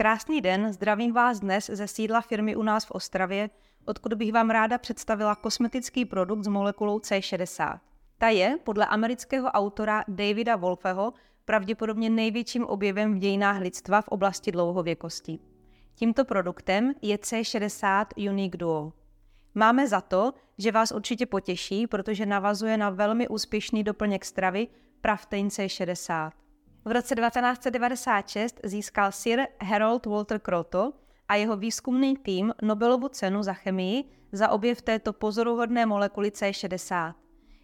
Krásný den, zdravím vás dnes ze sídla firmy u nás v Ostravě, odkud bych vám ráda představila kosmetický produkt s molekulou C60. Ta je, podle amerického autora Davida Wolfeho, pravděpodobně největším objevem v dějinách lidstva v oblasti dlouhověkosti. Tímto produktem je C60 Unique Duo. Máme za to, že vás určitě potěší, protože navazuje na velmi úspěšný doplněk stravy Praftein C60. V roce 1996 získal Sir Harold Walter Kroto a jeho výzkumný tým Nobelovu cenu za chemii za objev této pozoruhodné molekuly C60.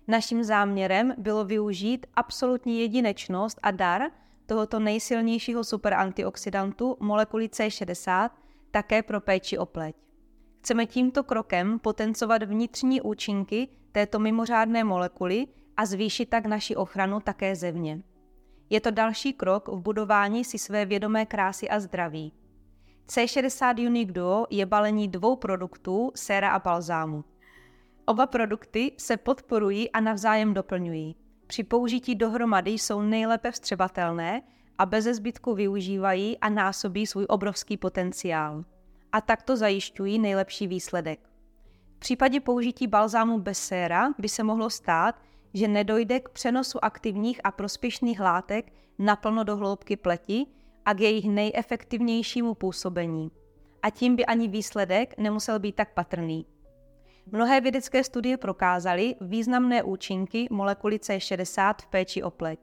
Naším záměrem bylo využít absolutní jedinečnost a dar tohoto nejsilnějšího superantioxidantu molekuly C60 také pro péči o pleť. Chceme tímto krokem potencovat vnitřní účinky této mimořádné molekuly a zvýšit tak naši ochranu také zevně. Je to další krok v budování si své vědomé krásy a zdraví. C60 Unique Duo je balení dvou produktů, séra a balzámu. Oba produkty se podporují a navzájem doplňují. Při použití dohromady jsou nejlépe vstřebatelné a bez zbytku využívají a násobí svůj obrovský potenciál. A takto zajišťují nejlepší výsledek. V případě použití balzámu bez séra by se mohlo stát, že nedojde k přenosu aktivních a prospěšných látek naplno do hloubky pleti a k jejich nejefektivnějšímu působení. A tím by ani výsledek nemusel být tak patrný. Mnohé vědecké studie prokázaly významné účinky molekuly C60 v péči o pleť.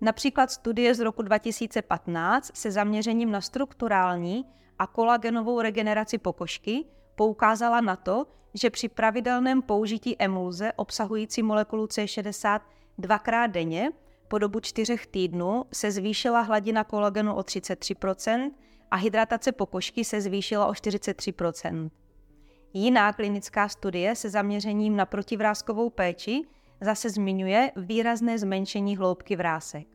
Například studie z roku 2015 se zaměřením na strukturální a kolagenovou regeneraci pokožky poukázala na to, že při pravidelném použití emulze obsahující molekulu C60 dvakrát denně po dobu čtyřech týdnů se zvýšila hladina kolagenu o 33% a hydratace pokožky se zvýšila o 43%. Jiná klinická studie se zaměřením na protivrázkovou péči zase zmiňuje výrazné zmenšení hloubky vrásek.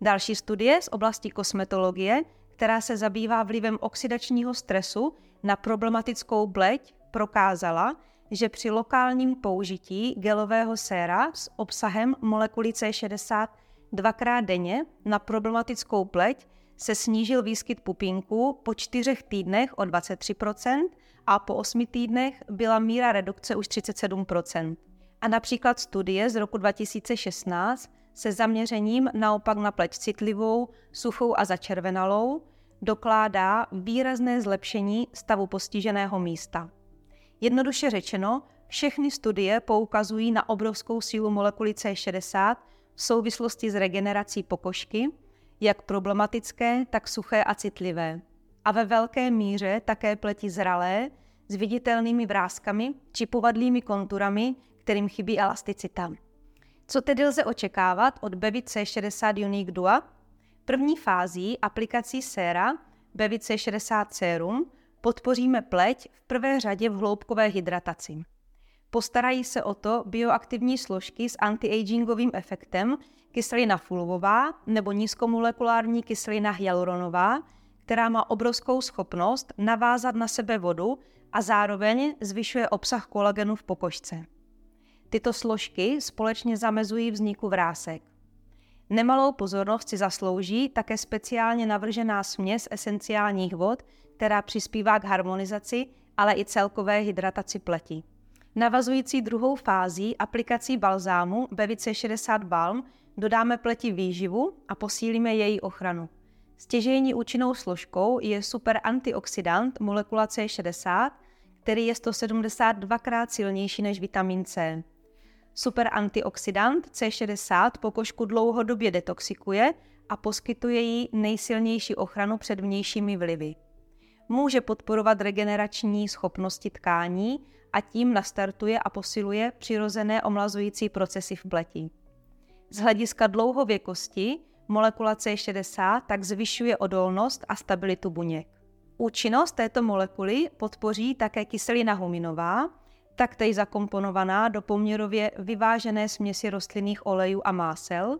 Další studie z oblasti kosmetologie, která se zabývá vlivem oxidačního stresu na problematickou bleť, prokázala, že při lokálním použití gelového séra s obsahem molekuly C60 dvakrát denně na problematickou pleť se snížil výskyt pupínků po čtyřech týdnech o 23% a po osmi týdnech byla míra redukce už 37%. A například studie z roku 2016 se zaměřením naopak na pleť citlivou, suchou a začervenalou dokládá výrazné zlepšení stavu postiženého místa. Jednoduše řečeno, všechny studie poukazují na obrovskou sílu molekuly C60 v souvislosti s regenerací pokožky, jak problematické, tak suché a citlivé. A ve velké míře také pleti zralé, s viditelnými vrázkami či povadlými konturami, kterým chybí elasticita. Co tedy lze očekávat od Bevit C60 Unique Dua? První fází aplikací séra Bevit C60 Serum podpoříme pleť v prvé řadě v hloubkové hydrataci. Postarají se o to bioaktivní složky s antiagingovým efektem kyselina fulvová nebo nízkomolekulární kyselina hyaluronová, která má obrovskou schopnost navázat na sebe vodu a zároveň zvyšuje obsah kolagenu v pokožce. Tyto složky společně zamezují vzniku vrásek. Nemalou pozornost si zaslouží také speciálně navržená směs esenciálních vod, která přispívá k harmonizaci, ale i celkové hydrataci pleti. Navazující druhou fází aplikací balzámu Bevice 60 Balm dodáme pleti výživu a posílíme její ochranu. Stěžejní účinnou složkou je super antioxidant molekula C60, který je 172krát silnější než vitamin C. Super antioxidant C60 pokožku dlouhodobě detoxikuje a poskytuje jí nejsilnější ochranu před vnějšími vlivy. Může podporovat regenerační schopnosti tkání a tím nastartuje a posiluje přirozené omlazující procesy v pleti. Z hlediska dlouhověkosti molekula C60 tak zvyšuje odolnost a stabilitu buněk. Účinnost této molekuly podpoří také kyselina huminová, taktéž zakomponovaná do poměrově vyvážené směsi rostlinných olejů a másel,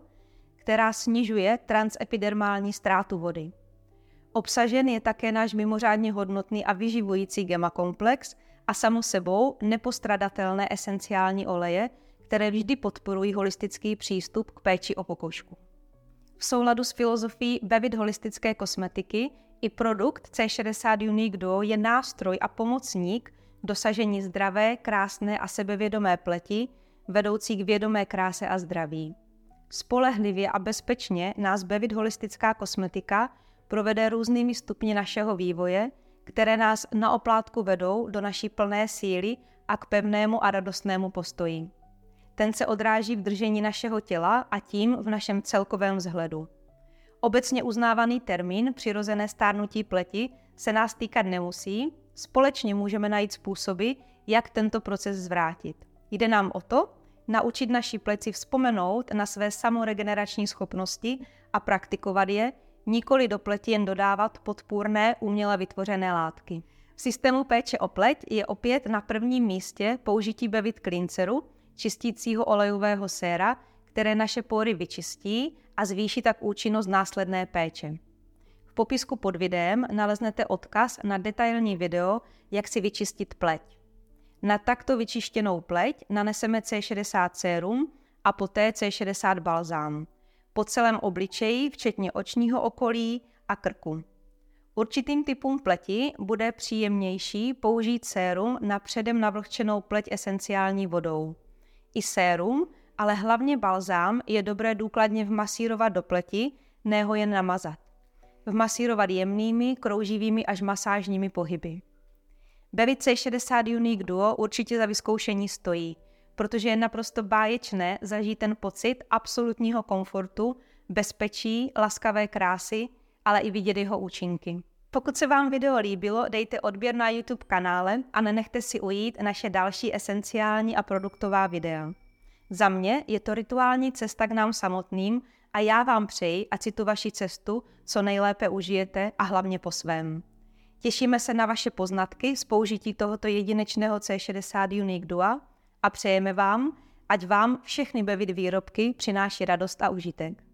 která snižuje transepidermální ztrátu vody. Obsažen je také náš mimořádně hodnotný a vyživující gemakomplex a samo sebou nepostradatelné esenciální oleje, které vždy podporují holistický přístup k péči o pokožku. V souladu s filozofií Bevit holistické kosmetiky I produkt C60 Unique Duo je nástroj a pomocník dosažení zdravé, krásné a sebevědomé pleti, vedoucí k vědomé kráse a zdraví. Spolehlivě a bezpečně nás Bevit holistická kosmetika provede různými stupni našeho vývoje, které nás na oplátku vedou do naší plné síly a k pevnému a radostnému postoji. Ten se odráží v držení našeho těla a tím v našem celkovém vzhledu. Obecně uznávaný termín přirozené stárnutí pleti se nás týkat nemusí, společně můžeme najít způsoby, jak tento proces zvrátit. Jde nám o to, naučit naší pleci vzpomenout na své samoregenerační schopnosti a praktikovat je, nikoli do pleti jen dodávat podpůrné uměle vytvořené látky. V systému péče o pleť je opět na prvním místě použití Bevit Cleanseru, čistícího olejového séra, které naše pory vyčistí a zvýší tak účinnost následné péče. Popisku pod videem naleznete odkaz na detailní video, jak si vyčistit pleť. Na takto vyčištěnou pleť naneseme C60 sérum a poté C60 balzám. Po celém obličeji, včetně očního okolí a krku. Určitým typům pleti bude příjemnější použít sérum na předem navlhčenou pleť esenciální vodou. I sérum, ale hlavně balzám je dobré důkladně vmasírovat do pleti, ne ho jen namazat. Vmasírovat jemnými, krouživými až masážními pohyby. Bevit C60 Unique Duo určitě za vyzkoušení stojí, protože je naprosto báječné zažít ten pocit absolutního komfortu, bezpečí, laskavé krásy, ale i vidět jeho účinky. Pokud se vám video líbilo, dejte odběr na YouTube kanále a nenechte si ujít naše další esenciální a produktová videa. Za mě je to rituální cesta k nám samotným a já vám přeji, ať si tu vaši cestu co nejlépe užijete a hlavně po svém. Těšíme se na vaše poznatky z použití tohoto jedinečného C60 Unique Dua a přejeme vám, ať vám všechny Bevit výrobky přináší radost a užitek.